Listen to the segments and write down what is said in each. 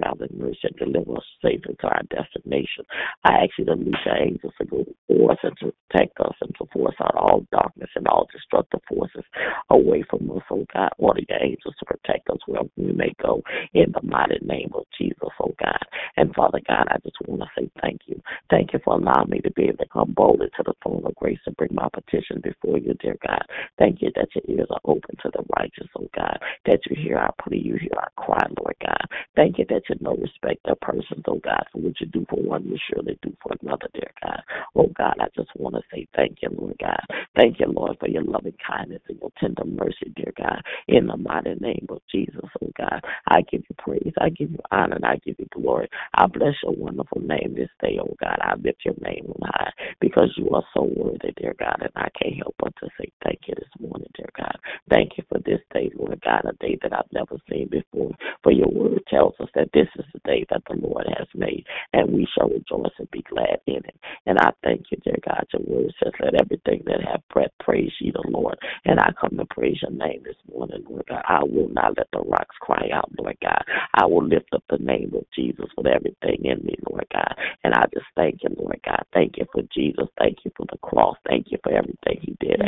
traveling mercy and deliver us safely to our destination. I ask you to loose your angels to go before us and to protect us and to force out all darkness and all destructive forces away from us, oh God. Order your angels to protect us wherever we may go in the mighty name of Jesus, oh God. And Father God, I just want to say thank you. Thank you for allowing me to be able to come boldly to the throne of grace and bring my petition before you, dear God. Thank you that your ears are open to the righteous, oh God, that you hear our plea, you hear our cry, Lord God. Thank you that you know respect their persons, oh God, for what you do for one, you surely do for another, dear God. Oh God, I just want to say thank you, Lord God. Thank you, Lord, for your loving kindness and your tender mercy, dear God. In the mighty name of Jesus, oh God, I give you praise, I give you honor, and I give you glory. I bless your wonderful name this day, oh God. I lift your name on high because you are so worthy, dear God, and I can't help but to say thank you this morning, dear God. Thank you for this day, Lord God, a day that I've never seen before. For your word tells us that this is the day that the Lord has made, and we shall rejoice and be glad in it. And I thank you, dear God. Your word says, let everything that have breath praise you, the Lord. And I come to praise your name this morning, Lord God. I will not let the rocks cry out, Lord God. I will lift up the name of Jesus with everything in me, Lord God. And I just thank you, Lord God. Thank you for Jesus. Thank you for the cross. Thank you for everything he did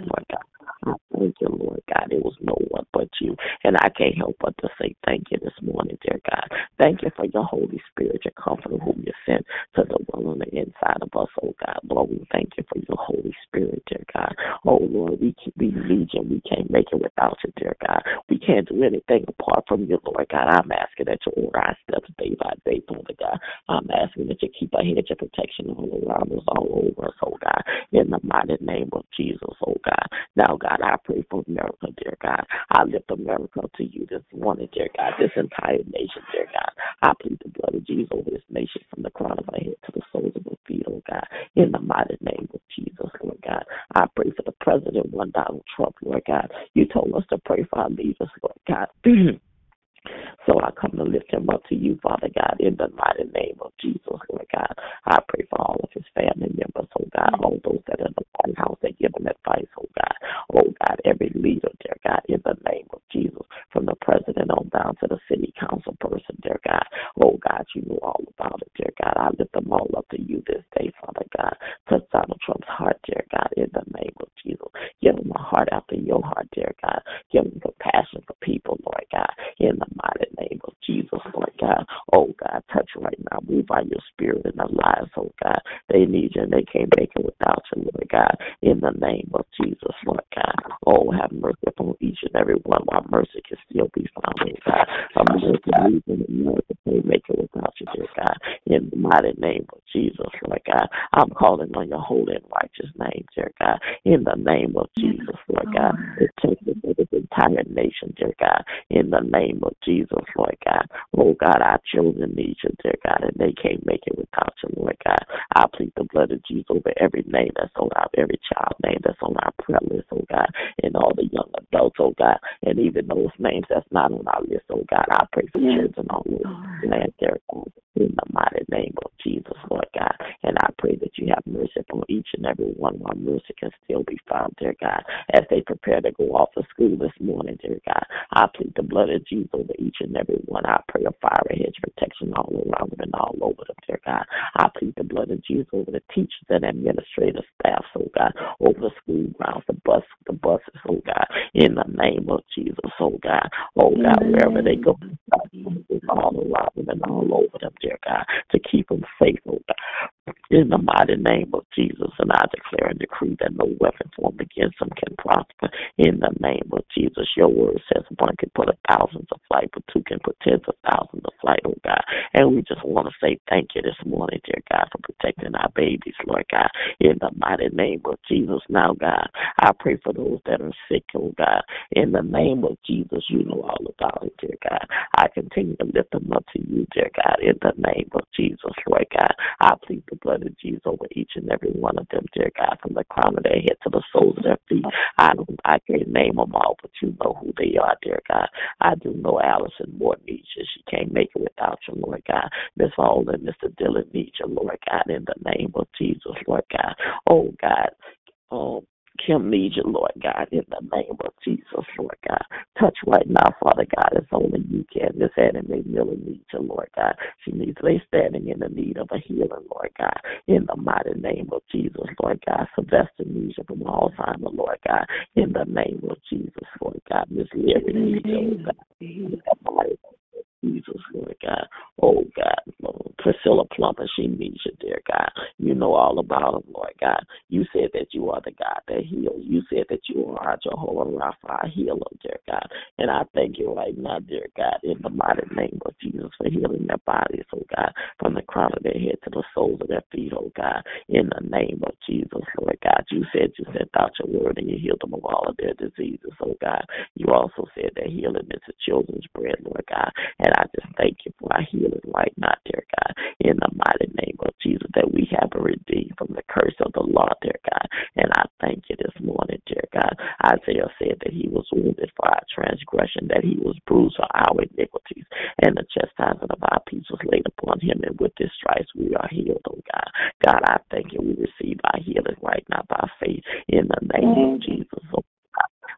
Lord God. Thank you, Lord God. It was no one but you. And I can't help but to say thank you this morning, dear God. Thank you for your Holy Spirit, your comforter whom you sent to the one on the inside of us, oh God. Lord, we thank you for your Holy Spirit, dear God. Oh Lord, we we need you. We can't make it without you, dear God. We can't do anything apart from you, Lord God. I'm asking that you order our steps day by day, Father God. I'm asking that you keep a hedge of protection all around us, all over us, oh God. In the mighty name of Jesus, oh God. Now, God, I pray for America, dear God. I lift America to you this morning, dear God. This entire nation, dear God. I plead the blood of Jesus over this nation from the crown of our head to the soles of our feet, oh God. In the mighty name of Jesus, Lord God. I pray for the president, one Donald Trump, Lord God. You told us to pray for our leaders, Lord God. So I come to lift him up to you, Father God, in the mighty name of Jesus, Lord God. I pray for all of his family members, oh God, mm-hmm. all those that are in the White House that give him advice, oh God. Oh God, every leader, dear God, in the name of Jesus, from the president on down to the city council person, dear God. Oh God, you know all about it, dear God. I lift them all up to you this day, Father God. Touch Donald Trump's heart, dear God, in the name of Jesus. Give him a heart after your heart, dear God. Give him compassion for people, Lord God, in the mighty name of Jesus, Lord God. Oh God, touch right now. Move by your spirit in their lives, oh God. They need you and they can't make it without you, Lord God. In the name of Jesus, Lord God. Oh, have mercy upon each and every one while mercy can still be found, oh God. America needs you and America can't make it without you, dear God. In the mighty name of Jesus, Lord God. I'm calling on your holy and righteous name, dear God. In the name of Jesus, Lord God. Protect this entire nation, dear God. In the name of Jesus, Lord God. Oh God, our children need you, dear God, and they can't make it without you, Lord God. I plead the blood of Jesus over every name that's on our every child name that's on our prayer list, oh God, and all the young adults, oh God, and even those names that's not on our list, oh God. I pray for children all over the land, dear God, in the mighty name of Jesus, Lord God. And I pray that you have mercy upon each and every one while mercy can still be found, dear God, as they prepare to go off to school this morning, dear God. I plead the blood of Jesus over each and every one. I pray a fire hedge protection all around them and all over them, dear God. I plead the blood of Jesus over the teachers and administrative staff, oh God, over the school grounds, the bus, the buses, oh God, in the name of Jesus, oh God, oh God, wherever they go, all around them and all over them, dear God, to keep them safe, oh God, in the mighty name of Jesus. And I declare and decree that no weapon formed against them can prosper in the name of Jesus. Your word says one can put a thousand to flight, but two can put tens of thousands to flight, oh God. And we just want to say thank you this morning, dear God, for protecting our babies, Lord God, in the mighty name of Jesus. Now, God, I pray for those that are sick, oh God, in the name of Jesus. You know all about it, dear God. I continue to lift them up to you, dear God, in the name of Jesus, Lord God. I plead the blood of Jesus over each and every one of them, dear God, from the crown of their head to the soles of their feet. I don't, I can't name them all, but you know who they are, dear God. I do know Allison Moore you. She can't make it without you, Lord God. Miss Hall Mr. Dillon needs Lord God, in the name of Jesus, Lord God. Oh God. Oh Kim needs you, Lord God, in the name of Jesus, Lord God. Touch right now, Father God, as only you can. This enemy really needs you, Lord God. She needs, they standing in the need of a healing, Lord God, in the mighty name of Jesus, Lord God. Sylvester needs you from Alzheimer, Lord God, in the name of Jesus, Lord God. Miss Leary needs you, Lord God. The Jesus, Lord God. Oh God, Lord. Priscilla Plummer, she needs you, dear God. You know all about them, Lord God. You said that you are the God that heals. You said that you are our Jehovah Rapha, our healer, dear God. And I thank you right now, dear God, in the mighty name of Jesus for healing their bodies, oh God, from the crown of their head to the soles of their feet, oh God, in the name of Jesus, Lord God. You said you sent out your word and you healed them of all of their diseases, oh God. You also said that healing is a children's bread, Lord God. And I just thank you for our healing right now, dear God, in the mighty name of Jesus, that we have been redeemed from the curse of the law, dear God. And I thank you this morning, dear God. Isaiah said that he was wounded for our transgression, that he was bruised for our iniquities, and the chastisement of our peace was laid upon him, and with his stripes we are healed, oh God. God, I thank you. We receive our healing right now by faith in the name of Jesus. Oh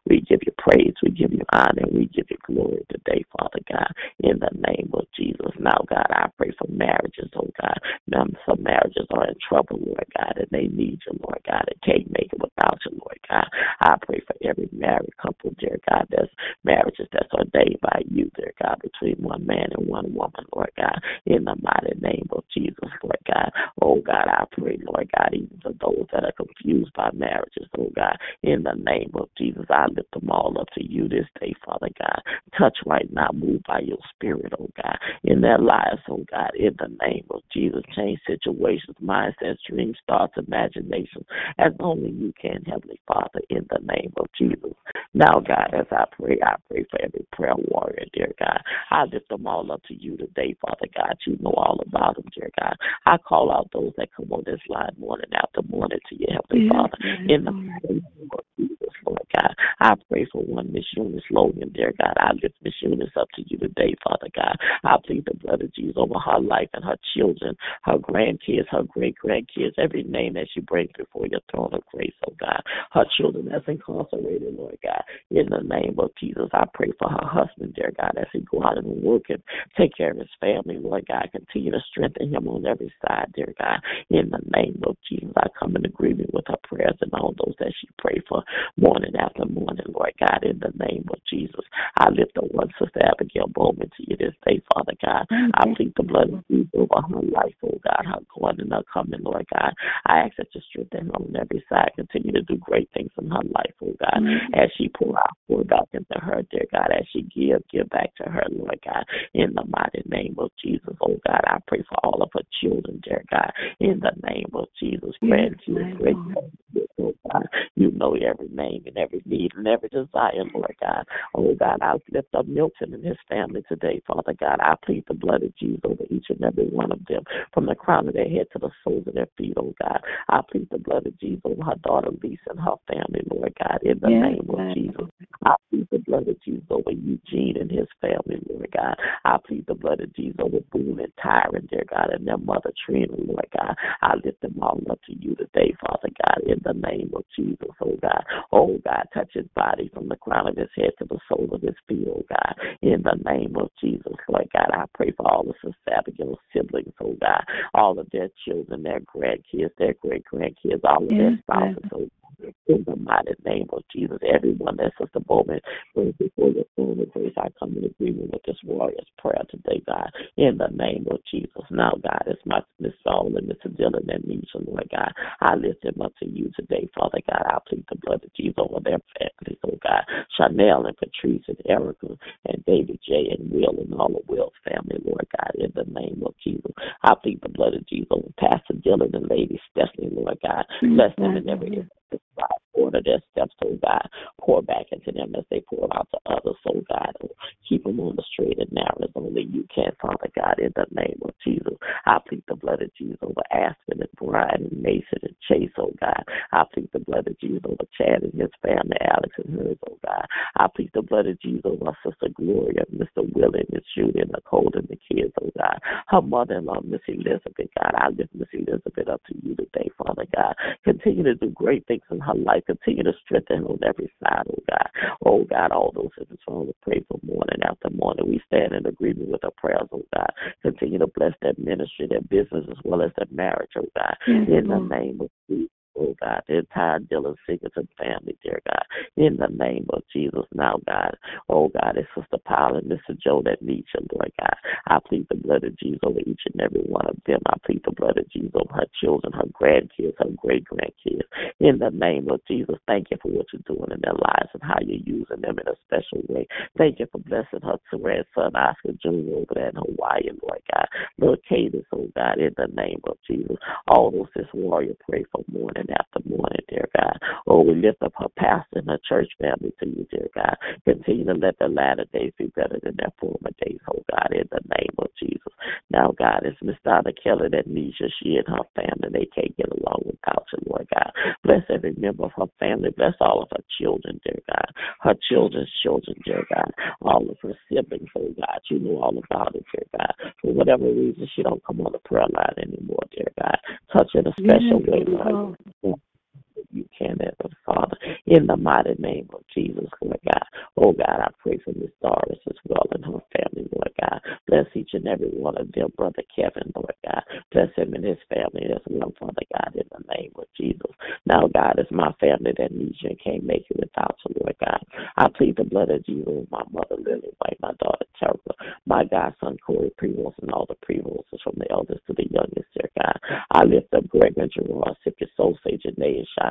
we give you praise, we give you honor, we give you glory today, Father God, in the name of Jesus. Now, God, I pray for marriages, oh God. Now, some marriages are in trouble, Lord God, and they need you, Lord God, and can't make it without you, Lord God. I pray for every married couple, dear God, that's marriages that's ordained by you, dear God, between one man and one woman, Lord God, in the mighty name of Jesus, Lord God. Oh God, I pray, Lord God, even for those that are confused by marriages, oh God, in the name of Jesus, I lift them all up to you this day, Father God. Touch right now, move by your spirit, oh God, in their lives, oh God, in the name of Jesus. Change situations, mindsets, dreams, thoughts, imaginations, as only you can, Heavenly Father, in the name of Jesus. Now, God, as I pray, I pray for every prayer warrior, dear God. I lift them all up to you today, Father God. You know all about them, dear God. I call out those that come on this line morning after morning to you, Heavenly Father, in the name of Jesus, Lord God. I pray for one Miss Eunice Logan, dear God. I lift Miss Eunice up to you today, Father God. I plead the blood of Jesus over her life and her children, her grandkids, her great grandkids, every name that she brings before your throne of grace, oh God. Her children that's incarcerated, Lord God. In the name of Jesus, I pray for her husband, dear God, as he go out and work and take care of his family, Lord God. Continue to strengthen him on every side, dear God. In the name of Jesus, I come in agreement with her prayers and all those that she prayed for morning after morning, Lord God, in the name of Jesus. I lift up one sister Abigail Bowman to you this day, Father God. I plead the blood of Jesus over her life, oh God, her going and her coming, Lord God. I ask that you strengthen her on every side. Continue to do great things in her life, oh God, as she pour out, pour back into her, dear God, as she give, give back to her, Lord God, in the mighty name of Jesus, oh God. I pray for all of her children, dear God, in the name of Jesus, grandchildren, great oh God. You know every name and every need and every desire, Lord God. Oh God, I lift up Milton and his family today, Father God. I plead the blood of Jesus over each and every one of them, from the crown of their head to the soles of their feet, oh God. I plead the blood of Jesus over her daughter Lisa and her family, Lord God, in the yes, name of Jesus. I plead the blood of Jesus over Eugene and his family, Lord God. I plead the blood of Jesus over Boone and Tyron, dear God, and their mother Trina, Lord God. I lift them all up to you today, Father God, in the name of Jesus, oh God. Oh God, touch his body from the crown of his head to the sole of his feet, oh God. In the name of Jesus, Lord God, I pray for all of Sister Abigail's siblings, oh God, all of their children, their grandkids, their great grandkids, all of their spouses, oh in the mighty name of Jesus, everyone that's just a moment brings before your throne of grace, I come in agreement with this warrior's prayer today, God, in the name of Jesus. Now, God, it's my Miss Saul and Mr. Dylan and Misha, Lord God. I lift them up to you today, Father God. I plead the blood of Jesus over their families, oh God. Chanel and Patrice and Erica and David J. and Will and all of Will's family, Lord God, in the name of Jesus. I plead the blood of Jesus over Pastor Dylan and Lady Stephanie, Lord God. Bless them in every God. Order their steps, oh God. Pour back into them as they pour out to others, oh God. Keep them on the straight and narrow as only you can, Father God, in the name of Jesus. I plead the blood of Jesus over Aspen and Brian and Mason and Chase, oh God. I plead the blood of Jesus over Chad and his family, Alex and hers, oh God. I plead the blood of Jesus over sister Gloria, Mr. Willie, Miss Judy, and Nicole and the kids, oh. God. Her mother in law, Miss Elizabeth, God. I lift Miss Elizabeth up to you today, Father God. Continue to do great things in her life. Continue to strengthen on every side, oh God. Oh God, all those in this room to pray for morning after morning. We stand in agreement with our prayers, oh God. Continue to bless that ministry, that business, as well as that marriage, oh God. In the name of Jesus oh God, the entire Dillon Singleton family, dear God, in the name of Jesus now, God. Oh God, it's Sister Paul and Mr. Joe that needs you, Lord God. I plead the blood of Jesus over each and every one of them. I plead the blood of Jesus over her children, her grandkids, her great grandkids. In the name of Jesus, thank you for what you're doing in their lives and how you're using them in a special way. Thank you for blessing her grandson, Oscar Jr. over there in Hawaii, Lord God. Lord Cadence, oh God, in the name of Jesus. All those this warrior pray for morning after morning, dear God. Oh, we lift up her pastor and her church family to you, dear God. Continue to let the latter days be better than their former days, oh God, in the name of Jesus. Now, God, it's Miss Donna Kelly that needs you. She and her family, they can't get along without you, Lord God. Bless every member of her family. Bless all of her children, dear God. Her children's children, dear God. All of her siblings, oh God. You know all about it, dear God. For whatever reason, she don't come on the prayer line anymore, dear God. Touch in a special way, Lord you can, Heavenly Father, in the mighty name of Jesus, Lord God. Oh God, I pray for Miss Doris as well and her family, Lord God. Bless each and every one of them, Brother Kevin, Lord God. Bless him and his family as well, Father God, in the name of Jesus. Now, God, it's my family that needs you and can't make it without you, Lord God. I plead the blood of Jesus, my mother Lily White, my daughter Teresa, my godson Corey Prevost, and all the Prevosts from the eldest to the youngest, dear God. I lift up Greg and Gerard, Sipia Soul, Sage, and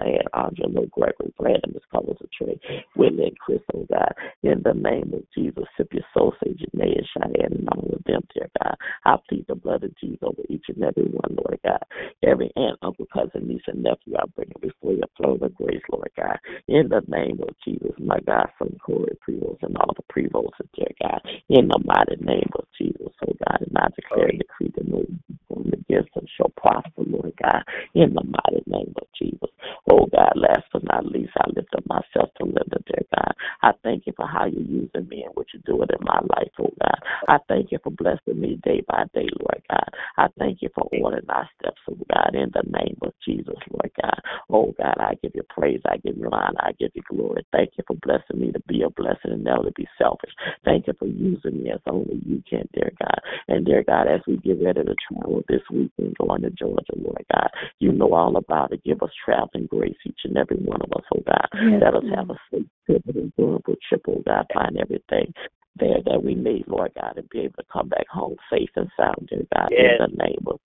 Diane, Angela, Gregory, Brandon, Miss of Trey, Whitney, and Chris, oh God. In the name of Jesus, sip your soul, say Janae and Cheyenne and all of them, dear God. I plead the blood of Jesus over each and every one, Lord God. Every aunt, uncle, cousin, niece, and nephew, I bring it before your throne of grace, Lord God. In the name of Jesus, my God, from Corey Prevost and all the Prevosts, dear God. In the mighty name of Jesus, oh God. And I declare and decree the move from against them shall prosper, Lord God. In the mighty name of Jesus. Oh God, last but not least, I lift up myself to Linda, dear God. I thank you for how you're using me and what you're doing in my life, oh God. I thank you for blessing me day by day, Lord God. I thank you for ordering my steps, oh God, in the name of Jesus, Lord God. Oh God, I give you praise, I give you honor, I give you glory. Thank you for blessing me to be a blessing and never to be selfish. Thank you for using me as only you can, dear God. And dear God, as we get ready to travel this weekend going to Georgia, Lord God, you know all about it. Give us traveling grace, each and every one of us, oh God. Yes, Let us have a safe trip and durable trip, oh God. Find everything there that we need, Lord God, and be able to come back home safe and sound, dear God, yes. in the name of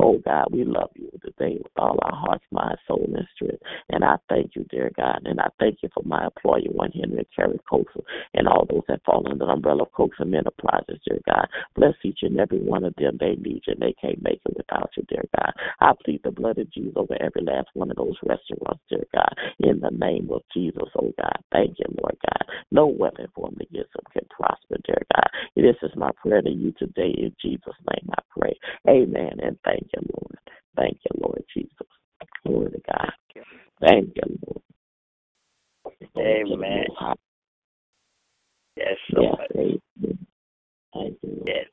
Oh God, we love you today with all our hearts, mind, soul, and strength. And I thank you, dear God. And I thank you for my employer, one Henry Carey Coaxer, and all those that fall under the umbrella of Coaxer Enterprises, dear God. Bless each and every one of them. They need you and they can't make it without you, dear God. I plead the blood of Jesus over every last one of those restaurants, dear God. In the name of Jesus, oh God. Thank you, Lord God. No weapon formed against them can prosper, dear God. This is my prayer to you today. In Jesus' name I pray. Amen. And thank you, Lord. Thank you, Lord Jesus. Glory to God. Thank you, Lord. Amen. Yes, Lord. Yes, Thank you, Lord. Yes.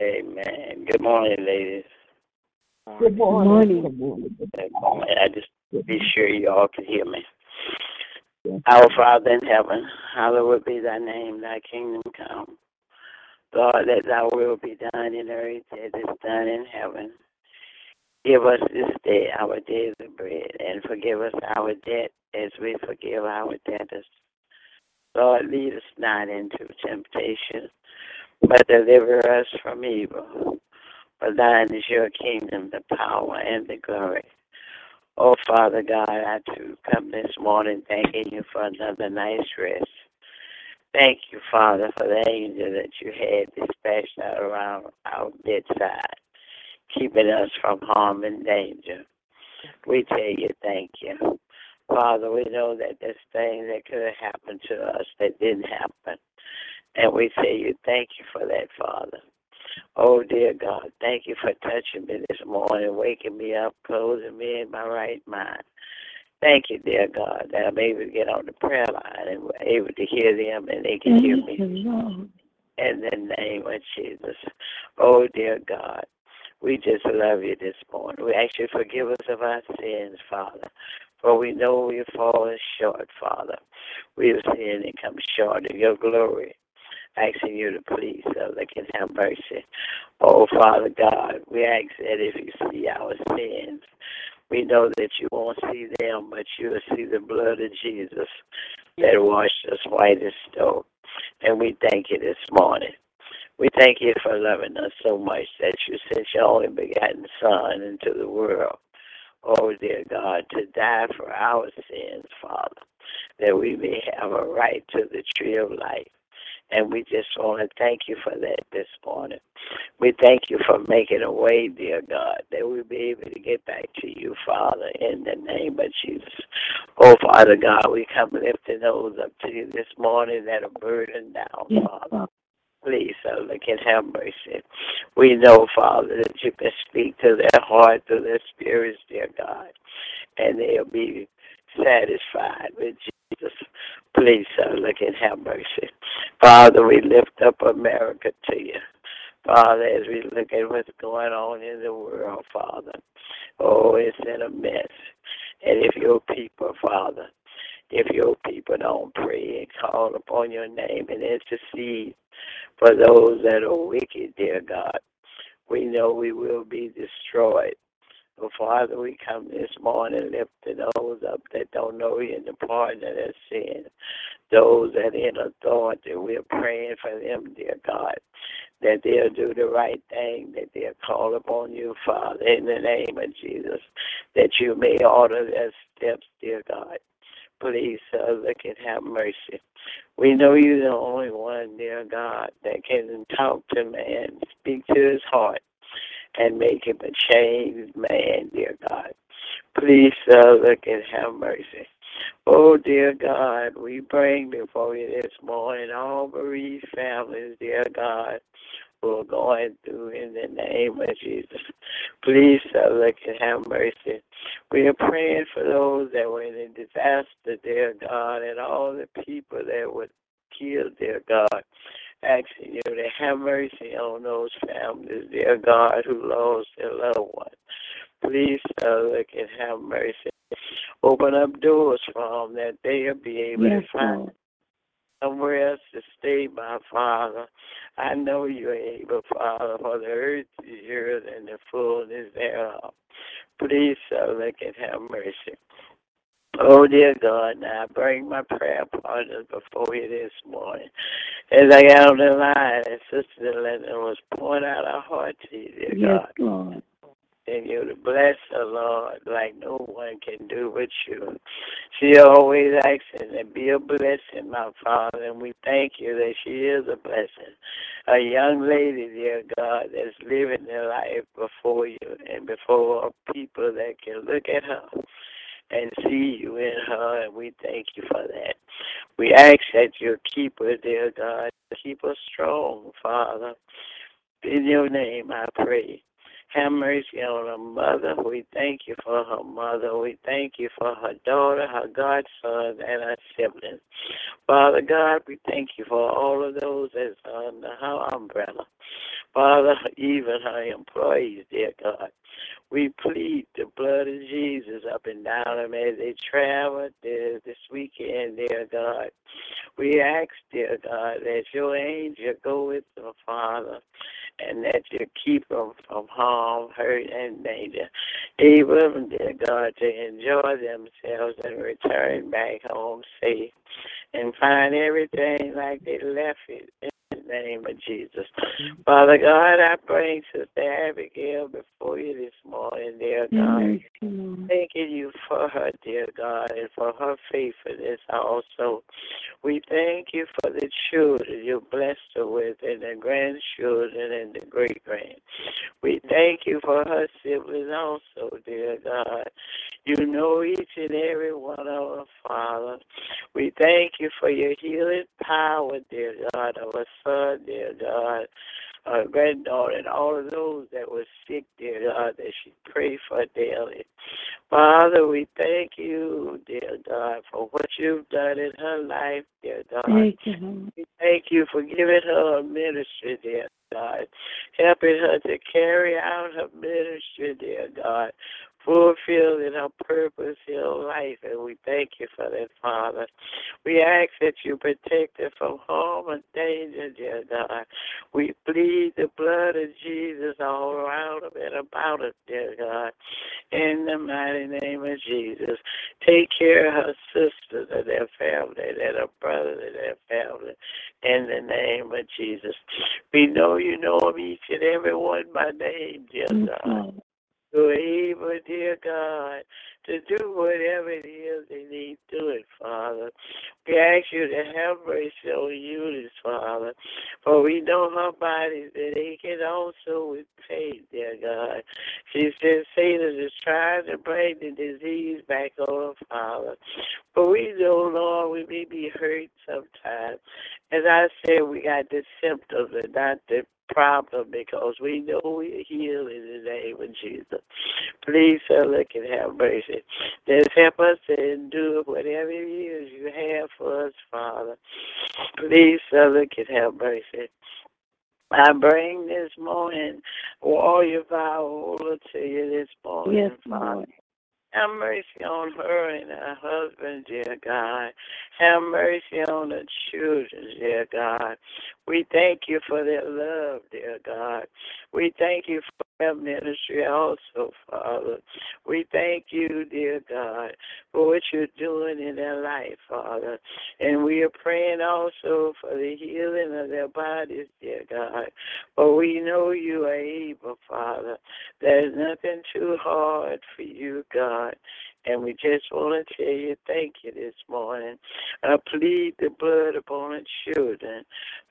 Amen. Good morning, ladies. Good morning. Good morning. Good morning. I just be sure you all can hear me. Yes. Our Father in heaven, hallowed be thy name, thy kingdom come. Lord, let thy will be done in earth as it's done in heaven. Give us this day our daily bread, and forgive us our debt as we forgive our debtors. Lord, lead us not into temptation, but deliver us from evil. For thine is your kingdom, the power, and the glory. Oh, Father God, I too come this morning thanking you for another night's rest. Thank you, Father, for the angel that you had dispatched out around our bedside, keeping us from harm and danger. We tell you thank you. Father, we know that there's things that could have happened to us that didn't happen. And we say you thank you for that, Father. Oh, dear God, thank you for touching me this morning, waking me up, closing me in my right mind. Thank you, dear God, that I'm able to get on the prayer line and we're able to hear them and they can hear me. in the name of Jesus. Oh, dear God. We just love you this morning. We ask you to forgive us of our sins, Father. For we know we've fallen short, Father. We have sinned and come short of your glory. Asking you to please, so they can have mercy. Oh, Father God, we ask that if you see our sins, we know that you won't see them, but you'll see the blood of Jesus that washed us white as snow. And we thank you this morning. We thank you for loving us so much that you sent your only begotten Son into the world. Oh, dear God, to die for our sins, Father, that we may have a right to the tree of life. And we just want to thank you for that this morning. We thank you for making a way, dear God, that we'll be able to get back to you, Father, in the name of Jesus. Oh, Father God, we come lifting those up to you this morning that are burdened down, Father. Please, so they can have mercy. We know, Father, that you can speak to their heart, to their spirits, dear God, and they'll be satisfied with Jesus. Please, so look can have mercy. Father, we lift up America to you. Father, as we look at what's going on in the world, Father, oh, it's in a mess. And if your people, Father, if your people don't pray and call upon your name and intercede for those that are wicked, dear God, we know we will be destroyed. So, Father, we come this morning lifting those up that don't know you in the pardon of their sin. Those that in authority, we're praying for them, dear God, that they'll do the right thing, that they'll call upon you, Father, in the name of Jesus, that you may order their steps, dear God. Please, uh, look and have mercy. We know you're the only one, dear God, that can talk to man, speak to his heart, and make him a changed man, dear God. Please, uh, look and have mercy. Oh, dear God, we bring before you this morning all bereaved families, dear God, who are going through in the name of Jesus. Please, uh, look and have mercy. We are praying for those that were in disaster, dear God, and all the people that were killed, dear God asking you to have mercy on those families, dear God, who lost their loved ones. Please, uh, look and have mercy. Open up doors for them that they'll be able yes, to find Lord. somewhere else to stay, my Father. I know you're able, Father, for the earth is yours and the fullness thereof. Please, uh, look and have mercy. Oh, dear God, now I bring my prayer partners before you this morning. As I got on the line, and Sister Linda was pouring out her heart to you, dear yes, God. Lord. And you to bless her, Lord, like no one can do but you. She always asking to be a blessing, my Father, and we thank you that she is a blessing. A young lady, dear God, that's living their life before you and before people that can look at her and see you in her, and we thank you for that. We ask that you keep her, dear God. Keep her strong, Father. In your name I pray. Have mercy on her mother. We thank you for her mother. We thank you for her daughter, her godson, and her siblings. Father God, we thank you for all of those that's under her umbrella. Father, even her employees, dear God. We plead the blood of Jesus up and down them as they travel this weekend, dear God. We ask, dear God, that your angel go with them, Father, and that you keep them from harm, hurt, and danger. Able, dear God, to enjoy themselves and return back home safe and find everything like they left it name of Jesus. Father God, I bring Sister Abigail before you this morning, dear God. Thanking you for her, dear God, and for her faithfulness also. We thank you for the children you blessed her with, and the grandchildren and the great grand. We thank you for her siblings also, dear God. You know each and every one of them, Father. We thank you for your healing power, dear God, of a son, dear God, a granddaughter and all of those that were sick, dear God, that she prayed for daily. Father, we thank you, dear God, for what you've done in her life, dear God. Thank you. We thank you for giving her a ministry, dear God, helping her to carry out her ministry, dear God, fulfilling her purpose in life. And we thank you for that, Father. We ask that you protect her from harm and danger, dear God. We plead the blood of Jesus all around her and about her, dear God. In the mighty name of Jesus. Take care of her sisters and their family and her brothers and their family. In the name of Jesus. We know you know of each and every one by name, dear God. You're able, dear God, to do whatever it is they need doing, Father. We ask you to have mercy on Eunice, Father. For we know her body that they can also with pain, dear God. She says Satan is trying to bring the disease back on her, Father. But we know, Lord, we may be hurt sometimes. As I said, we got the symptoms and not the problem because we know we're healed in the name of Jesus. Please, sir, look and have mercy. Just help us to endure whatever it is you have for us, Father. Please, look and have mercy. I bring this morning all your Viola to you this morning, Yes, Father. Lord. Have mercy on her and her husband, dear God. Have mercy on the children, dear God. We thank you for their love, dear God. We thank you for ministry also, Father. We thank you, dear God, for what you're doing in their life, Father. And we are praying also for the healing of their bodies, dear God. For we know you are able, Father. There's nothing too hard for you, God. And we just want to tell you thank you this morning. I plead the blood upon our children,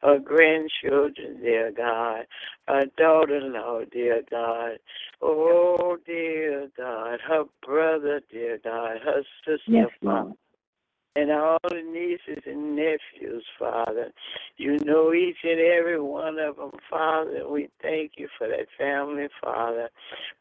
our grandchildren, dear God, our daughter-in-law, dear God. Oh, dear God, her brother, dear God, her sister, Yes, Father. And all the nieces and nephews, Father. You know each and every one of them, Father. We thank you for that family, Father.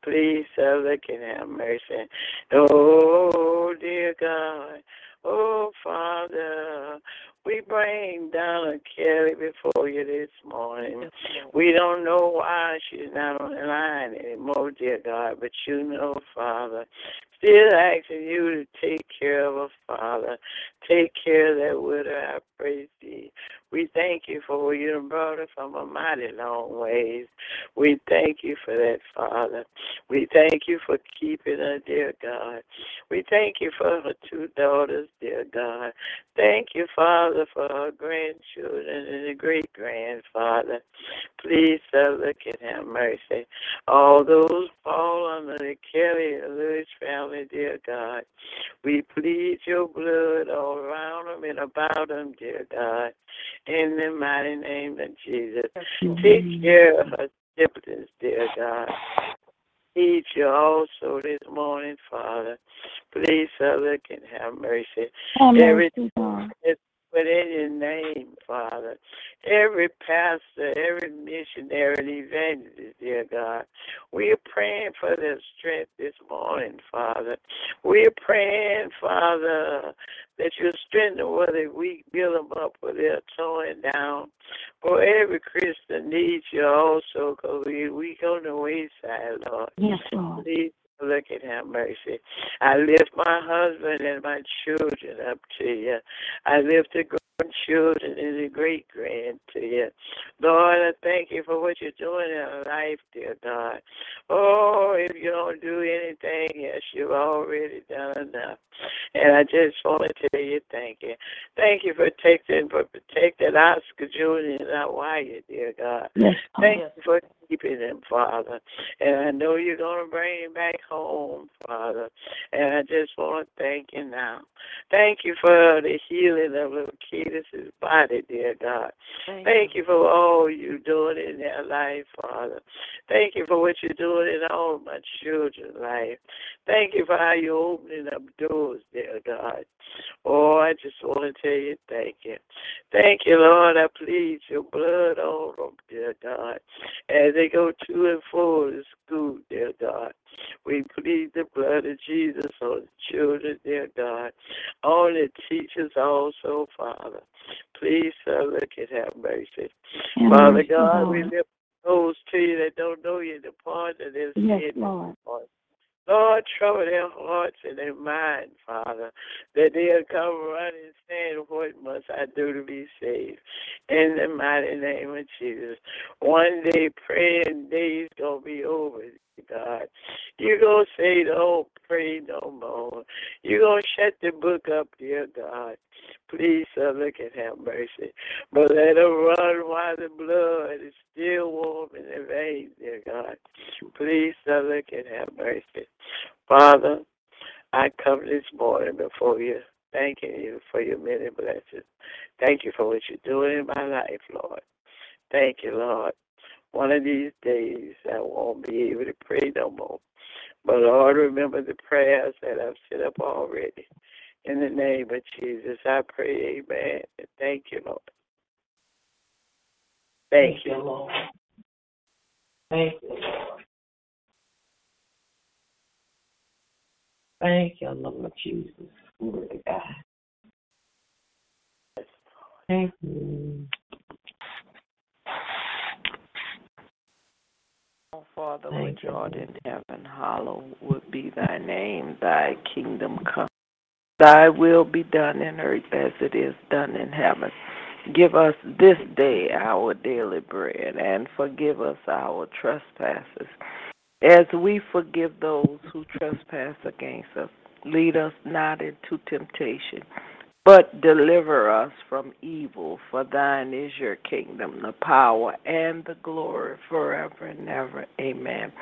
Please, sir, look and have mercy. Oh, dear God. Oh, Father. We bring Donna Kelly before you this morning. We don't know why she's not on the line anymore, dear God, but you know, Father. Still asking you to take care of her, Father. Take care of that widow, I praise thee. We thank you for where you brought her from a mighty long ways. We thank you for that, Father. We thank you for keeping her, dear God. We thank you for her two daughters, dear God. Thank you, Father, for her grandchildren and the great grandfather. Please, sir, look and have mercy. All those fall under the Kelly Lewis family, dear God. We plead your blood all around them and about them, dear God. In the mighty name of Jesus. Take care of her siblings, dear God. Need you also this morning, Father. Please, look and have mercy. Have Every God. within your name, Father. Every pastor, every missionary and evangelist, dear God. We are praying for their strength this morning, Father. We are praying, Father, that you strengthen where they weak, build them up where they're torn down. For every Christian needs you also, because we weak on the wayside, Lord. Yes, Lord. Please look at have mercy. I lift my husband and my children up to you. I lift the grandchildren and the great grand to you. Lord, I thank you for what you're doing in our life, dear God. Oh, if you don't do anything, yes, you've already done enough. And I just want to tell you thank you. Thank you for protecting, for protecting Oscar Jr. and our Wyatt, dear God. Yes, Thank you for keeping him, Father. And I know you're going to bring him back home, Father. And I just want to thank you now. Thank you for the healing of little Ketis's body, dear God. Thank, thank you. you for all you're doing in their life, Father. Thank you for what you're doing in all my children's life. Thank you for how you're opening up doors, dear God. Oh, I just want to tell you thank you. Thank you, Lord. I plead your blood on them, dear God, as they go to and fro to school, dear God. We plead the blood of Jesus on the children, dear God, on the teachers also, Father. Please, sir, look and have mercy. And Father God, we lift those to you that don't know you, the pardon of their yes, sin. Lord. Lord, trouble their hearts and their minds, Father, that they'll come running saying, What must I do to be saved? In the mighty name of Jesus. One day praying days gonna be over, God. You're gonna say, Don't pray no more. You're gonna shut the book up, dear God. Please, sir, look and have mercy. But let them run while the blood is still warm in their veins, dear God. Please, sir, look and have mercy. Father, I come this morning before you, thanking you for your many blessings. Thank you for what you're doing in my life, Lord. Thank you, Lord. One of these days I won't be able to pray no more. But Lord, remember the prayers that I've set up already. In the name of Jesus, I pray, amen. And thank you, Lord. Thank, thank you, Lord. Thank you, Lord. Thank you, Lord Jesus. Glory to God. Thank you. Father, which art in heaven, hallowed would be thy name, thy kingdom come. Thy will be done in earth as it is done in heaven. Give us this day our daily bread, and forgive us our trespasses, as we forgive those who trespass against us. Lead us not into temptation, but deliver us from evil. For thine is your kingdom, the power, and the glory forever and ever. Amen.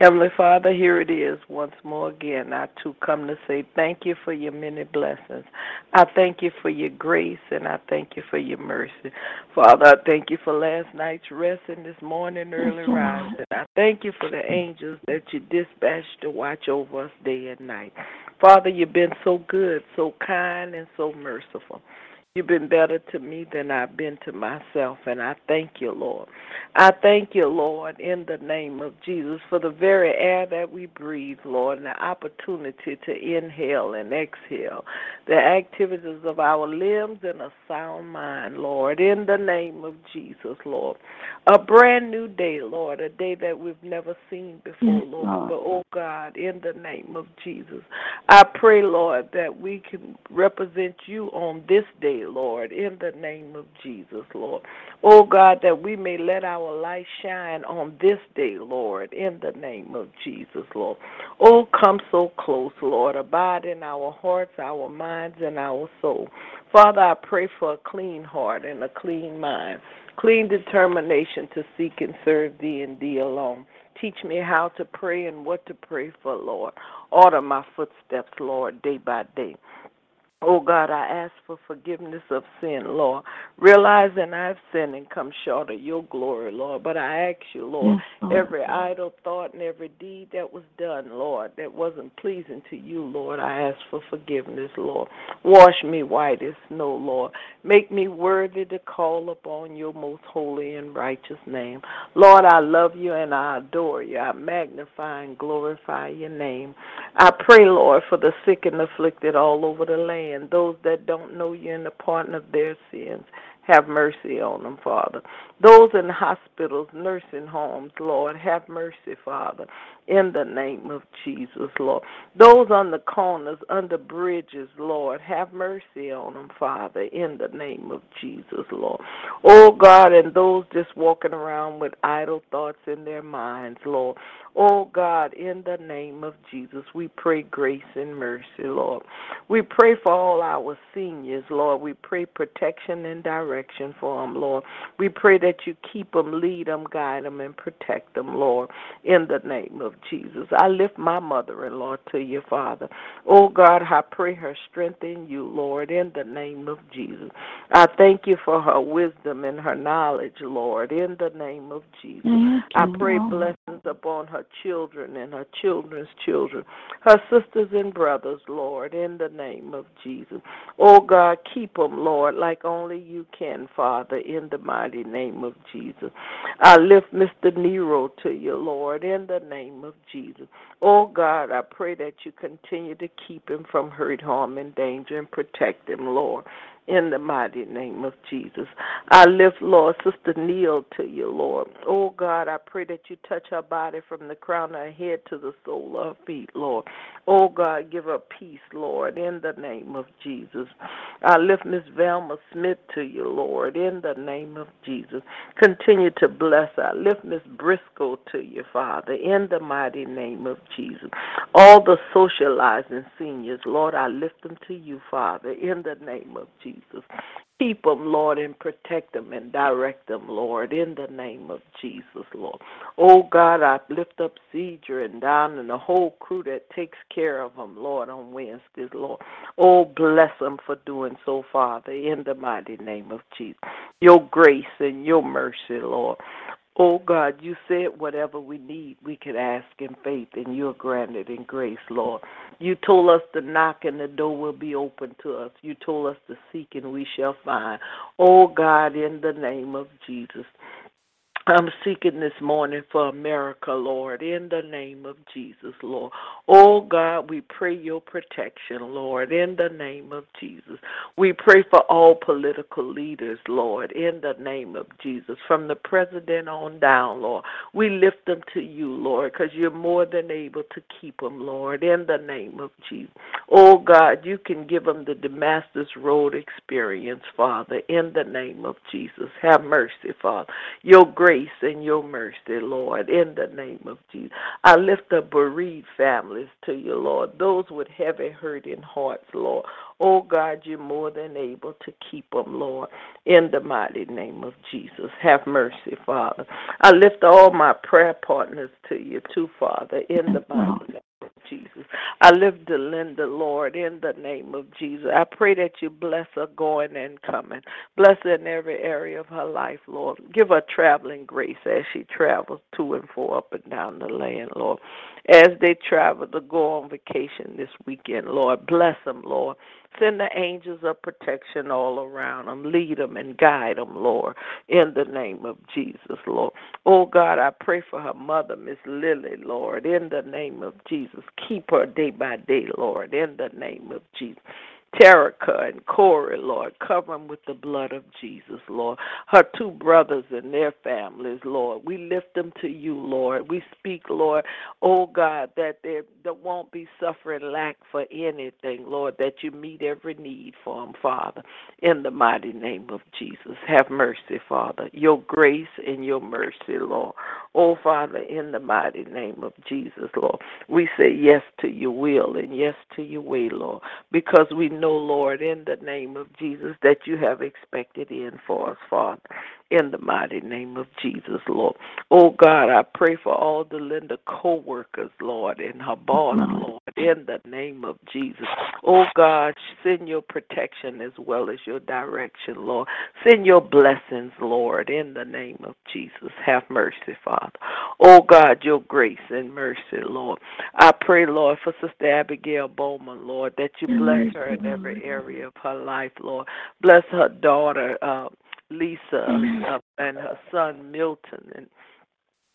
Heavenly Father, here it is once more again. I too come to say thank you for your many blessings. I thank you for your grace and I thank you for your mercy. Father, I thank you for last night's rest and this morning early rising. I thank you for the angels that you dispatched to watch over us day and night. Father, you've been so good, so kind, and so merciful or so forth. You've been better to me than I've been to myself, and I thank you, Lord. I thank you, Lord, in the name of Jesus, for the very air that we breathe, Lord, and the opportunity to inhale and exhale, the activities of our limbs and a sound mind, Lord, in the name of Jesus, Lord. A brand new day, Lord, a day that we've never seen before, Lord. But, oh God, in the name of Jesus, I pray, Lord, that we can represent you on this day, Lord, in the name of Jesus, Lord. Oh God, that we may let our light shine on this day, Lord, in the name of Jesus, Lord. Oh, come so close, Lord. Abide in our hearts, our minds, and our soul. Father, I pray for a clean heart and a clean mind, clean determination to seek and serve thee and thee alone. Teach me how to pray and what to pray for, Lord. Order my footsteps, Lord, day by day. Oh God, I ask for forgiveness of sin, Lord. Realizing I've sinned and come short of your glory, Lord. But I ask you, Lord, yes, Lord, every idle thought and every deed that was done, Lord, that wasn't pleasing to you, Lord, I ask for forgiveness, Lord. Wash me white as snow, Lord. Make me worthy to call upon your most holy and righteous name. Lord, I love you and I adore you. I magnify and glorify your name. I pray, Lord, for the sick and afflicted all over the land and those that don't know you and the pardon of their sins. Have mercy on them, Father. Those in hospitals, nursing homes, Lord, have mercy, Father, in the name of Jesus, Lord. Those on the corners, under bridges, Lord, have mercy on them, Father, in the name of Jesus, Lord. Oh, God, and those just walking around with idle thoughts in their minds, Lord. Oh, God, in the name of Jesus, we pray grace and mercy, Lord. We pray for all our seniors, Lord. We pray protection and direction for them, Lord. We pray that you keep them, lead them, guide them, and protect them, Lord, in the name of Jesus. I lift my mother in law to you, Father. Oh God, I pray her strength in you, Lord, in the name of Jesus. I thank you for her wisdom and her knowledge, Lord, in the name of Jesus. I pray blessings upon her children and her children's children, her sisters and brothers, Lord, in the name of Jesus. Oh God, keep them, Lord, like only you can, Father, in the mighty name of Jesus. I lift Mr. Nero to you, Lord, in the name of Jesus. Oh God, I pray that you continue to keep him from hurt, harm, and danger and protect him, Lord in the mighty name of Jesus. I lift, Lord, Sister Neil to you, Lord. Oh God, I pray that you touch her body from the crown of her head to the sole of her feet, Lord. Oh God, give her peace, Lord, in the name of Jesus. I lift Miss Velma Smith to you, Lord, in the name of Jesus. Continue to bless her. I lift Miss Briscoe to you, Father, in the mighty name of Jesus. All the socializing seniors, Lord, I lift them to you, Father, in the name of Jesus. Jesus. Keep them, Lord, and protect them and direct them, Lord, in the name of Jesus, Lord. Oh, God, I lift up Cedra and Don and the whole crew that takes care of them, Lord, on Wednesdays, Lord. Oh, bless them for doing so, Father, in the mighty name of Jesus. Your grace and your mercy, Lord. Oh God, you said whatever we need, we could ask in faith, and you're granted in grace, Lord. You told us to knock, and the door will be open to us. You told us to seek, and we shall find. Oh God, in the name of Jesus. I'm seeking this morning for America, Lord, in the name of Jesus, Lord. Oh God, we pray your protection, Lord, in the name of Jesus. We pray for all political leaders, Lord, in the name of Jesus, from the president on down, Lord. We lift them to you, Lord, because you're more than able to keep them, Lord, in the name of Jesus. Oh God, you can give them the Damascus Road experience, Father, in the name of Jesus. Have mercy, Father. Your grace grace and your mercy, Lord, in the name of Jesus. I lift the bereaved families to you, Lord, those with heavy hurting hearts, Lord. Oh God, you're more than able to keep them, Lord, in the mighty name of Jesus. Have mercy, Father. I lift all my prayer partners to you, too, Father, in the mighty name Jesus. I lift Delinda, Lord, in the name of Jesus. I pray that you bless her going and coming. Bless her in every area of her life, Lord. Give her traveling grace as she travels to and fro up and down the land, Lord. As they travel to go on vacation this weekend, Lord, bless them, Lord. Send the angels of protection all around them. Lead them and guide them, Lord, in the name of Jesus, Lord. Oh, God, I pray for her mother, Miss Lily, Lord, in the name of Jesus. Keep her day by day, Lord, in the name of Jesus. Terica and Corey, Lord. Cover them with the blood of Jesus, Lord. Her two brothers and their families, Lord. We lift them to you, Lord. We speak, Lord, oh God, that there that won't be suffering lack for anything, Lord, that you meet every need for them, Father, in the mighty name of Jesus. Have mercy, Father. Your grace and your mercy, Lord. Oh, Father, in the mighty name of Jesus, Lord. We say yes to your will and yes to your way, Lord, because we know know, Lord, in the name of Jesus, that you have expected in for us, Father in the mighty name of Jesus, Lord. Oh God, I pray for all Delinda co workers, Lord, and her boss, Lord, in the name of Jesus. Oh God, send your protection as well as your direction, Lord. Send your blessings, Lord, in the name of Jesus. Have mercy, Father. Oh God, your grace and mercy, Lord. I pray, Lord, for Sister Abigail Bowman, Lord, that you bless her in every area of her life, Lord. Bless her daughter, uh, Lisa uh, and her son Milton and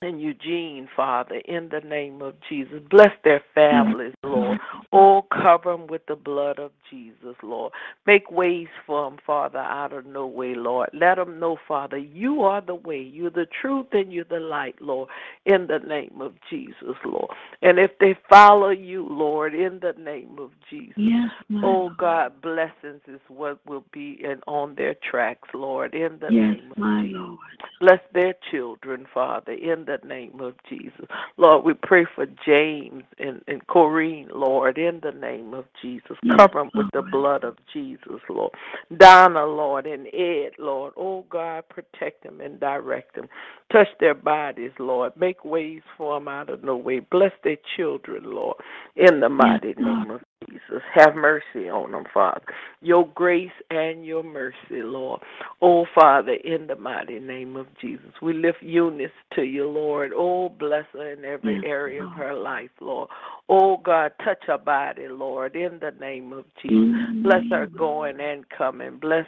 and Eugene, Father, in the name of Jesus. Bless their families, Lord. Oh, cover them with the blood of Jesus, Lord. Make ways for them, Father, out of no way, Lord. Let them know, Father, you are the way, you're the truth, and you're the light, Lord, in the name of Jesus, Lord. And if they follow you, Lord, in the name of Jesus, yes, oh God, blessings is what will be and on their tracks, Lord, in the yes, name of my Jesus. Lord. Bless their children, Father, in the name of Jesus. Lord, we pray for James and, and Corrine, Lord, in the name of Jesus. Cover them with the blood of Jesus, Lord. Donna, Lord, and Ed, Lord. Oh, God, protect them and direct them. Touch their bodies, Lord. Make ways for them out of no way. Bless their children, Lord, in the mighty name of Jesus. Have mercy on them, Father. Your grace and your mercy, Lord. Oh, Father, in the mighty name of Jesus. We lift Eunice to you, Lord. Oh, bless her in every area of her life, Lord. Oh, God, touch her body, Lord, in the name of Jesus. Bless her going and coming. Bless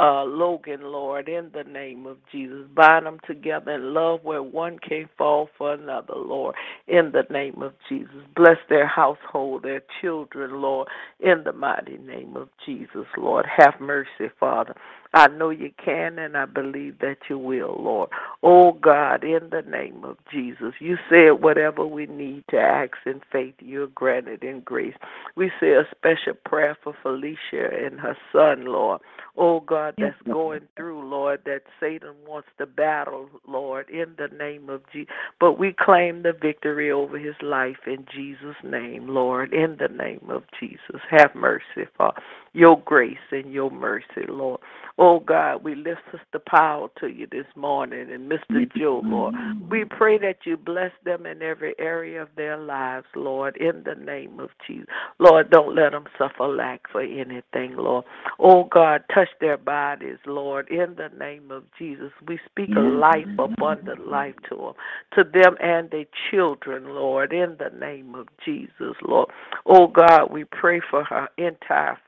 uh, Logan, Lord, in the name of Jesus. Bind them together in love where one can't fall for another, Lord, in the name of Jesus. Bless their household, their children, Lord, in the mighty name of Jesus, Lord. Have mercy, Father. I know you can, and I believe that you will, Lord. Oh God, in the name of Jesus, you said whatever we need to ask in faith, you're granted in grace. We say a special prayer for Felicia and her son, Lord. Oh God, that's going through, Lord, that Satan wants to battle, Lord, in the name of Jesus. But we claim the victory over his life in Jesus' name, Lord, in the name of Jesus. Have mercy, Father. Your grace and your mercy, Lord. Oh God, we lift Sister Powell to you this morning and Mr. Joe, Lord. We pray that you bless them in every area of their lives, Lord, in the name of Jesus. Lord, don't let them suffer lack for anything, Lord. Oh God, touch their bodies, Lord, in the name of Jesus. We speak a life, abundant life to them, to them and their children, Lord, in the name of Jesus, Lord. Oh God, we pray for her entire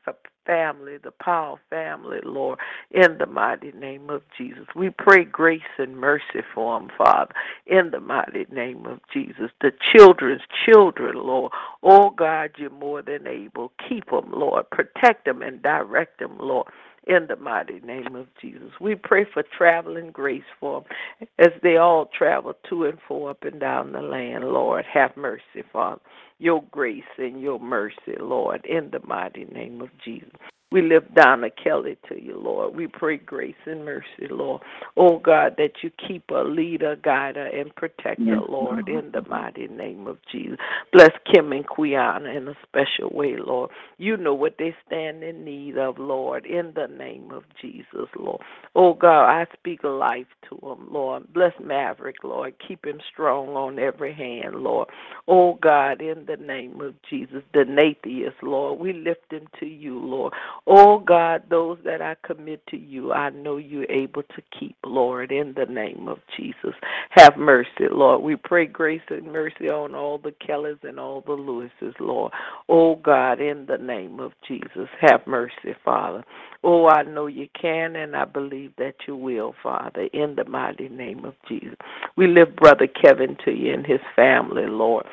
family, the Powell family, Lord, in the mighty name of Jesus. We pray grace and mercy for them, Father, in the mighty name of Jesus. The children's children, Lord. Oh, God, you're more than able. Keep them, Lord. Protect them and direct them, Lord in the mighty name of Jesus. We pray for traveling grace for them as they all travel to and fro up and down the land. Lord, have mercy, Father. Your grace and your mercy, Lord, in the mighty name of Jesus. We lift Donna Kelly to you, Lord. We pray grace and mercy, Lord. Oh God, that you keep her, lead her, guide her, and protect her, Lord, in the mighty name of Jesus. Bless Kim and Quiana in a special way, Lord. You know what they stand in need of, Lord, in the name of Jesus, Lord. Oh God, I speak life to them, Lord. Bless Maverick, Lord. Keep him strong on every hand, Lord. Oh God, in the name of Jesus, the Nathius, Lord, we lift him to you, Lord. Oh God, those that I commit to you, I know you're able to keep, Lord, in the name of Jesus. Have mercy, Lord. We pray grace and mercy on all the Kellys and all the Lewises, Lord. Oh God, in the name of Jesus, have mercy, Father. Oh, I know you can, and I believe that you will, Father, in the mighty name of Jesus. We lift Brother Kevin to you and his family, Lord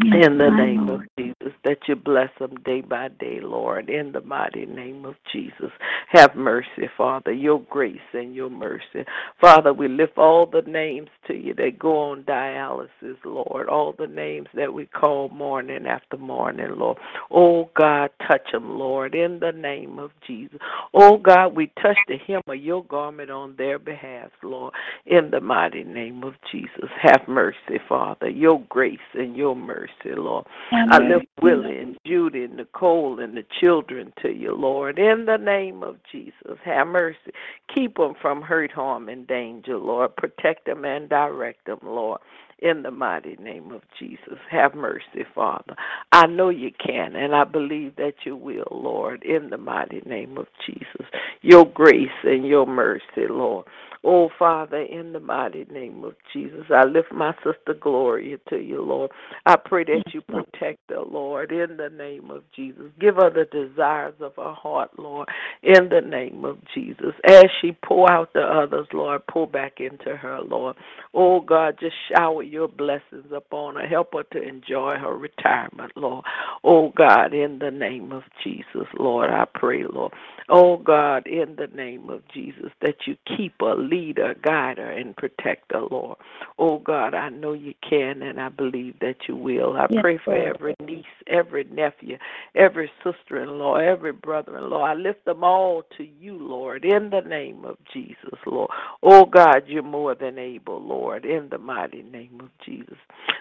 in the name of Jesus, that you bless them day by day, Lord, in the mighty name of Jesus. Have mercy, Father, your grace and your mercy. Father, we lift all the names to you that go on dialysis, Lord, all the names that we call morning after morning, Lord. Oh, God, touch them, Lord, in the name of Jesus. Oh, God, we touch the hem of your garment on their behalf, Lord, in the mighty name of Jesus. Have mercy, Father, your grace and your mercy mercy, Lord. Amen. I lift Willie and Judy and Nicole and the children to you, Lord. In the name of Jesus, have mercy. Keep them from hurt, harm, and danger, Lord. Protect them and direct them, Lord in the mighty name of Jesus. Have mercy, Father. I know you can, and I believe that you will, Lord, in the mighty name of Jesus. Your grace and your mercy, Lord. Oh, Father, in the mighty name of Jesus, I lift my sister Gloria to you, Lord. I pray that you protect her, Lord, in the name of Jesus. Give her the desires of her heart, Lord, in the name of Jesus. As she pour out to others, Lord, pour back into her, Lord. Oh, God, just shower your blessings upon her. Help her to enjoy her retirement, Lord. Oh, God, in the name of Jesus, Lord, I pray, Lord. Oh, God, in the name of Jesus, that you keep her lead her, guide her, and protect her, Lord. Oh God, I know you can, and I believe that you will. I Yes, pray for Lord. every niece, every nephew, every sister in law, every brother in law. I lift them all to you, Lord, in the name of Jesus, Lord. Oh God, you're more than able, Lord, in the mighty name of Jesus.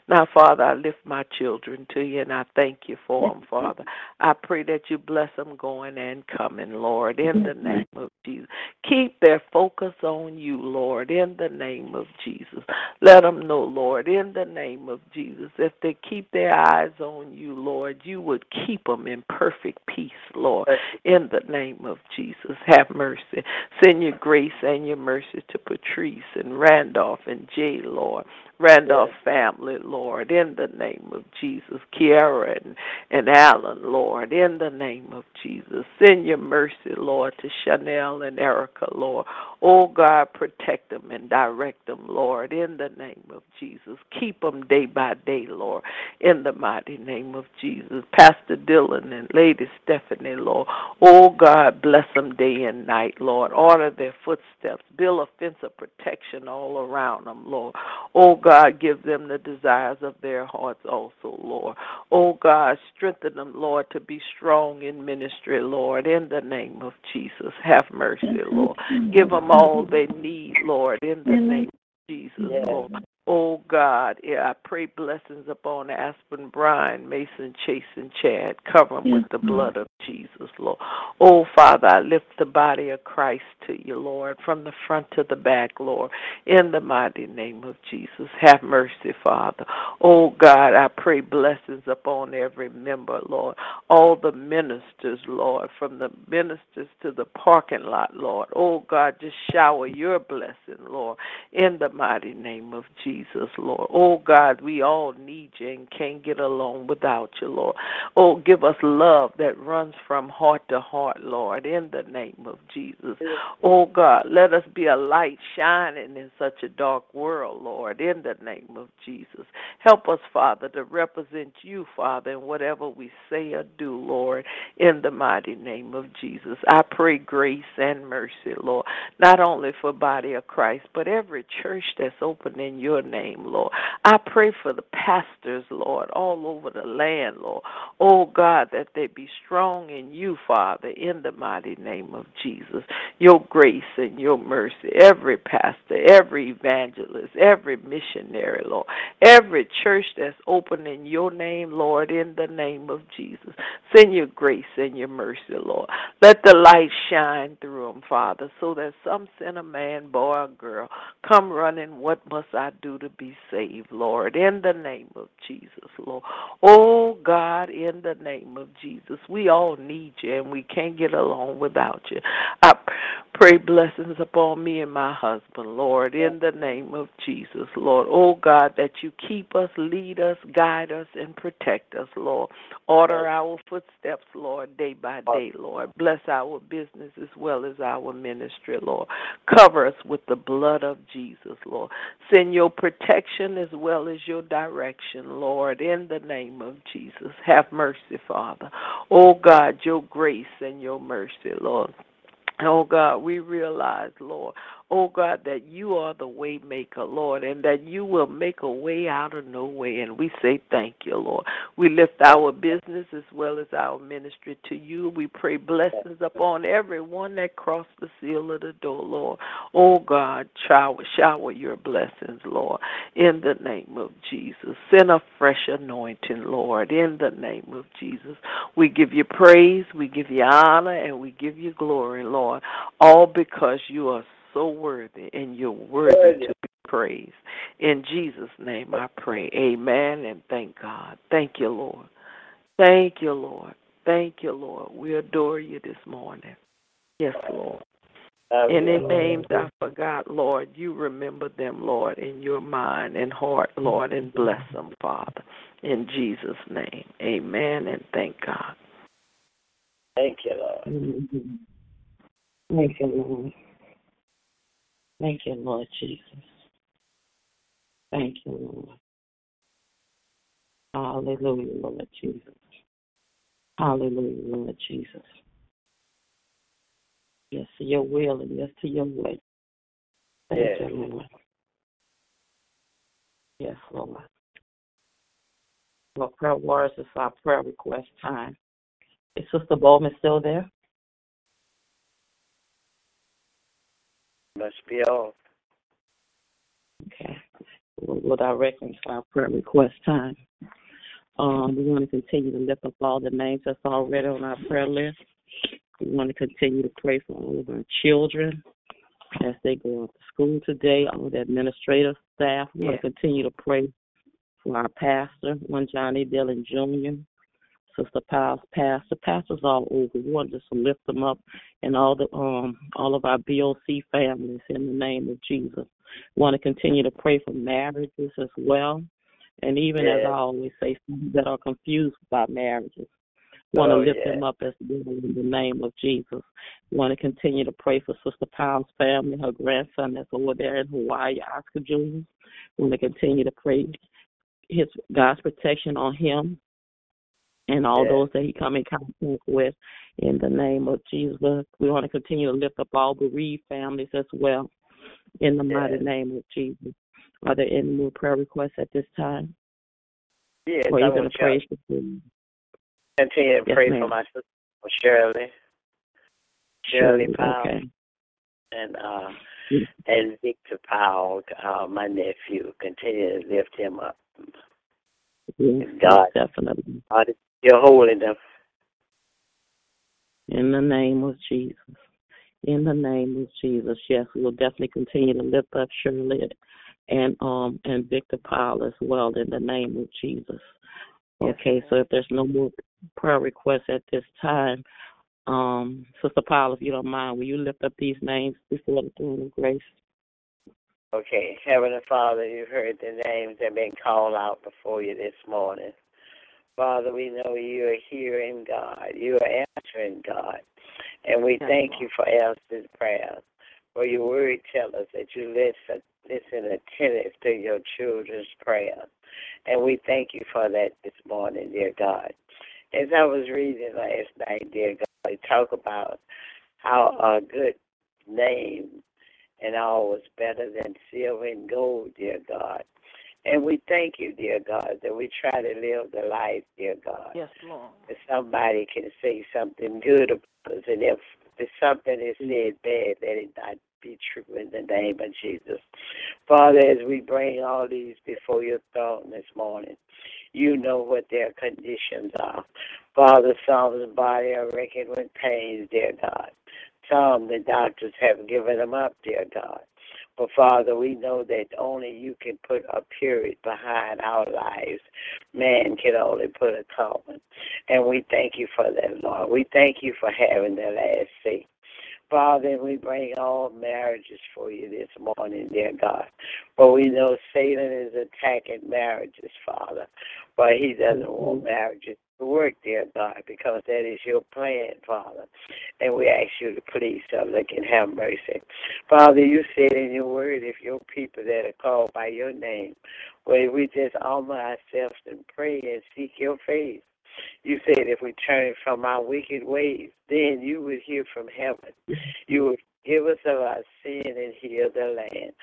Now, Father, I lift my children to you, and I thank you for them, Father. I pray that you bless them going and coming, Lord, in the name of Jesus. Keep their focus on you, Lord, in the name of Jesus. Let them know, Lord, in the name of Jesus, if they keep their eyes on you, Lord, you would keep them in perfect peace, Lord, in the name of Jesus. Have mercy. Send your grace and your mercy to Patrice and Randolph and Jay, Lord. Randolph family, Lord, in the name of Jesus. Kiara and, and Alan, Lord, in the name of Jesus. Send your mercy, Lord, to Chanel and Erica, Lord. Oh, God, protect them and direct them, Lord, in the name of Jesus. Keep them day by day, Lord, in the mighty name of Jesus. Pastor Dillon and Lady Stephanie, Lord. Oh, God, bless them day and night, Lord. Order their footsteps. Build a fence of protection all around them, Lord. Oh, God, give them the desires of their hearts also, Lord. Oh, God, strengthen them, Lord, to be strong in ministry, Lord, in the name of Jesus. Have mercy, Lord. Give them all they need, Lord, in the name of Jesus, Lord. Oh God, yeah, I pray blessings upon Aspen, Brian, Mason, Chase, and Chad. Cover them with the blood of Jesus, Lord. Oh Father, I lift the body of Christ to you, Lord, from the front to the back, Lord, in the mighty name of Jesus. Have mercy, Father. Oh God, I pray blessings upon every member, Lord. All the ministers, Lord, from the ministers to the parking lot, Lord. Oh God, just shower your blessing, Lord, in the mighty name of Jesus, Lord. Oh God, we all need you and can't get along without you, Lord. Oh, give us love that runs from heart to heart, Lord, in the name of Jesus. Oh God, let us be a light shining in such a dark world, Lord, in the name of Jesus. Help us, Father, to represent you, Father, in whatever we say or do, Lord, in the mighty name of Jesus. I pray grace and mercy, Lord, not only for body of Christ, but every church that's open in your name, Lord. I pray for the pastors, Lord, all over the land, Lord. Oh God, that they be strong in you, Father, in the mighty name of Jesus. Your grace and your mercy, every pastor, every evangelist, every missionary, Lord, every church that's open in your name, Lord, in the name of Jesus. Send your grace and your mercy, Lord. Let the light shine through them, Father, so that some sinner man, boy, or girl come running. What must I do to be saved, Lord? In the name of Jesus, Lord. Oh, God, in the name of Jesus. We all need you, and we can't get along without you. I pray blessings upon me and my husband, Lord, in the name of Jesus, Lord. Oh, God, that you keep us, lead us, guide us, and protect us, Lord. Order our footsteps, Lord, day by day, Lord. Bless our business as well as our ministry, Lord. Cover us with the blood of Jesus, Lord. Send your protection as well as your direction, Lord, in the name of Jesus. Have mercy, Father. Oh, God, your grace and your mercy, Lord. Oh God, we realize, Lord, oh God, that you are the way maker, Lord, and that you will make a way out of no way. And we say thank you, Lord. We lift our business as well as our ministry to you. We pray blessings upon everyone that crossed the seal of the door, Lord. Oh God, shower, shower your blessings, Lord, in the name of Jesus. Send a fresh anointing, Lord, in the name of Jesus. We give you praise, we give you honor, and we give you glory, Lord, all because you are so worthy and you're worthy to be praised. In Jesus' name I pray. Amen and thank God. Thank you, Lord. Thank you, Lord. Thank you, Lord. We adore you this morning. Yes, Lord. Any names I forgot, Lord, you remember them, Lord, in your mind and heart, Lord, and bless them, Father. In Jesus' name. Amen and thank God. Thank you, Lord. Thank you, Lord. Thank you, Lord Jesus. Thank you, Lord. Hallelujah, Lord Jesus. Hallelujah, Lord Jesus. Yes to your will and yes to your way. Thank Yes. you, Lord. Yes, Lord. Well, prayer warriors is our prayer request time. Is Sister Bowman still there? Must be all. Okay. We'll, we'll direct them to our prayer request time. Um, we want to continue to lift up all the names that's already on our prayer list. We want to continue to pray for all of our children as they go off to school today, all the administrative staff. We want to continue to pray for our pastor, one Johnny Dillon Jr., Sister Powell's pastor, pastors all over. We want just to lift them up and all the um all of our BOC families in the name of Jesus. We want to continue to pray for marriages as well. And even as I always say, that are confused about marriages. We want to Oh, lift yes. them up as well in the name of Jesus. We want to continue to pray for Sister Powell's family, her grandson that's over there in Hawaii, Oscar Jr. We want to continue to pray his God's protection on him and all those that he come in contact with in the name of Jesus. We want to continue to lift up all bereaved families as well in the mighty name of Jesus. Are there any more prayer requests at this time? Yes, or I want praise to report? continue to Yes, pray ma'am. for my sister Shirley. Shirley Powell. Okay. and uh Yes. and Victor Powell, uh, my nephew, continue to lift him up. Yes, God. definitely. God, you're them. In the name of Jesus. In the name of Jesus. Yes, we'll definitely continue to lift up Shirley and um and Victor Powell as well in the name of Jesus. Okay, so if there's no more prayer requests at this time, um, Sister Powell, if you don't mind, will you lift up these names before the throne of grace? Okay, Heavenly Father, you heard the names that have been called out before you this morning. Father, we know you are hearing God. You are answering God. And we thank you for answering prayers. For your word tell us that you listen, listen attentive to your children's prayers. And we thank you for that this morning, dear God. As I was reading last night, dear God, you talk about how a good name and all was better than silver and gold, dear God. And we thank you, dear God, that we try to live the life, dear God Yes, Lord. that somebody can say something good about us, and if if something is mm. said bad, let it not be true in the name of Jesus. Father, as we bring all these before your throne this morning, you know what their conditions are. Father, some's body are wrecking with pains, dear God. Some the doctors have given them up, dear God. But Father, we know that only you can put a period behind our lives. Man can only put a comma. And we thank you for that, Lord. We thank you for having the last say. Father, we bring all marriages for you this morning, dear God. But we know Satan is attacking marriages, Father. But he doesn't want marriages work, there, God, because that is your plan, Father. And we ask you to please, look and have mercy. Father, you said in your word, if your people that are called by your name, well, we just humble ourselves and pray and seek your face. You said if we turn from our wicked ways, then you would hear from heaven. You would give us of our sin and heal the land.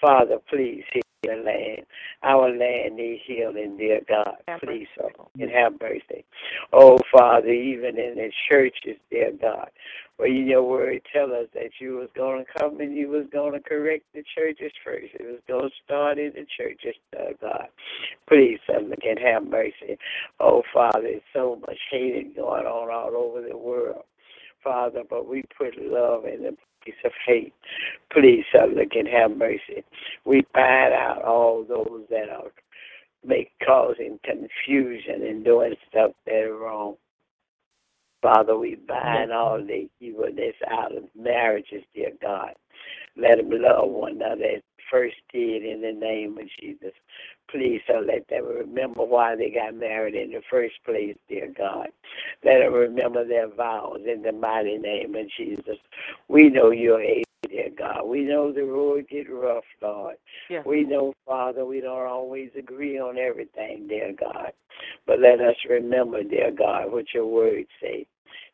Father, please heal the land. Our land needs healing, dear God. Please, so and have mercy. Oh, Father, even in the churches, dear God, where your word tell us that you was going to come and you was going to correct the churches first. It was going to start in the churches, dear God. Please, look and have mercy. Oh, Father, there's so much hating going on all over the world. Father, but we put love in the place of hate. Please, look and have mercy. We bind out all those that are make causing confusion and doing stuff that are wrong. Father, we bind all the evilness out of marriages, dear God. Let them love one another as first did in the name of Jesus. Please, so let them remember why they got married in the first place, dear God. Let them remember their vows in the mighty name of Jesus. We know you're able, dear God. We know the road get rough, Lord. Yes. We know, Father, we don't always agree on everything, dear God. But let us remember, dear God, what your words say.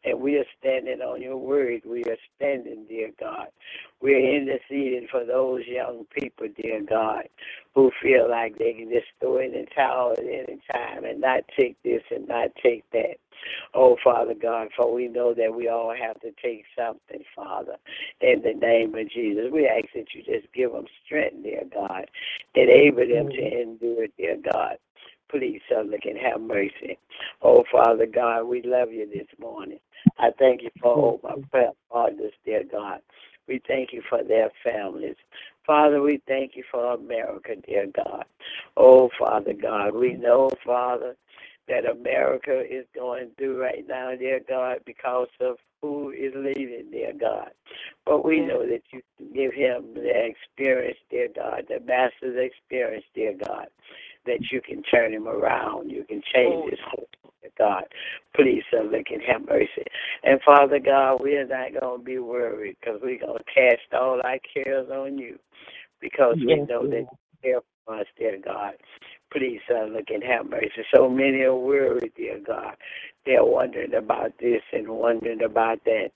And we are standing on your word. We are standing, dear God. We are interceding for those young people, dear God, who feel like they can just throw in the towel at any time and not take this and not take that. Oh, Father God, for we know that we all have to take something, Father, in the name of Jesus. We ask that you just give them strength, dear God, enable them to mm. endure, dear God. Please, so they can have mercy. Oh, Father God, we love you this morning. I thank you for all my mm-hmm. prayer partners, dear God. We thank you for their families. Father, we thank you for America, dear God. Oh, Father God, we know, Father, that America is going through right now, dear God, because of who is leading, dear God. But we know that you give him the experience, dear God, Damascus experience, dear God, that you can turn him around. You can change oh. his whole God. Please, so they can have mercy. And Father God, we are not going to be worried because we're going to cast all our cares on you because we know that you care for us, dear God. Please, son, look and have mercy. So many are worried, dear God. They're wondering about this and wondering about that.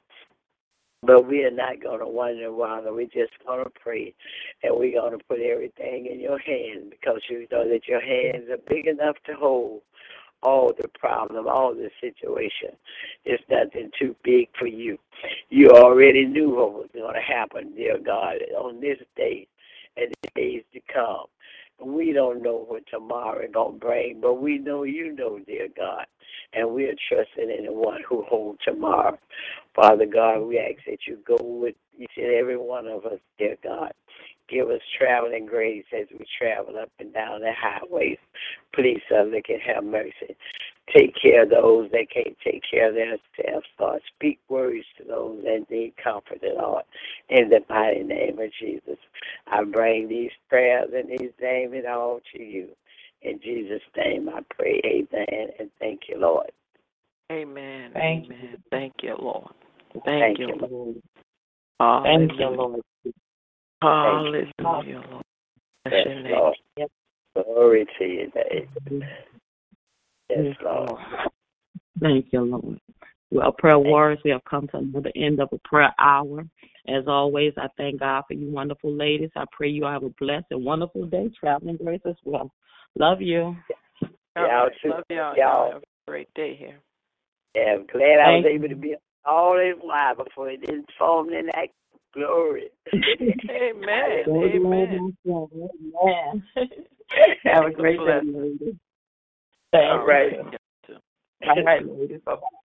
But we are not going to wonder, Father. We're just going to pray. And we're going to put everything in your hands because you know that your hands are big enough to hold all the problem, all the situation. It's nothing too big for you. You already knew what was going to happen, dear God, on this day and the days to come. We don't know what tomorrow is going to bring, but we know you know, dear God. And we are trusting in the one who holds tomorrow. Father God, we ask that you go with each and every one of us, dear God. Give us traveling grace as we travel up and down the highways. Please, Son, look and have mercy. Take care of those that can't take care of themselves, Lord. Speak words to those that need comfort, Lord. In the mighty name of Jesus, I bring these prayers and these names it all to you. In Jesus' name I pray, amen, and thank you, Lord. Amen. Thank amen. You. Thank you, Lord. Thank, thank you, you, Lord. Thank you, Lord. Hallelujah, Lord. Bless yes, your name. Lord. Yep. Glory to your name. Yes, Lord. Thank you, Lord. Well, prayer warriors, we have come to the end of a prayer hour. As always, I thank God for you wonderful ladies. I pray you all have a blessed and wonderful day, traveling grace as well. Love you. All Y'all right. too. Love y'all. Y'all. Y'all have a great day here. Yeah, I'm glad I was Thank able to be all this while before it didn't form in that glory. Amen. Amen. Amen. Have a great day, Bless. ladies. All right. All right, ladies. Bye-bye.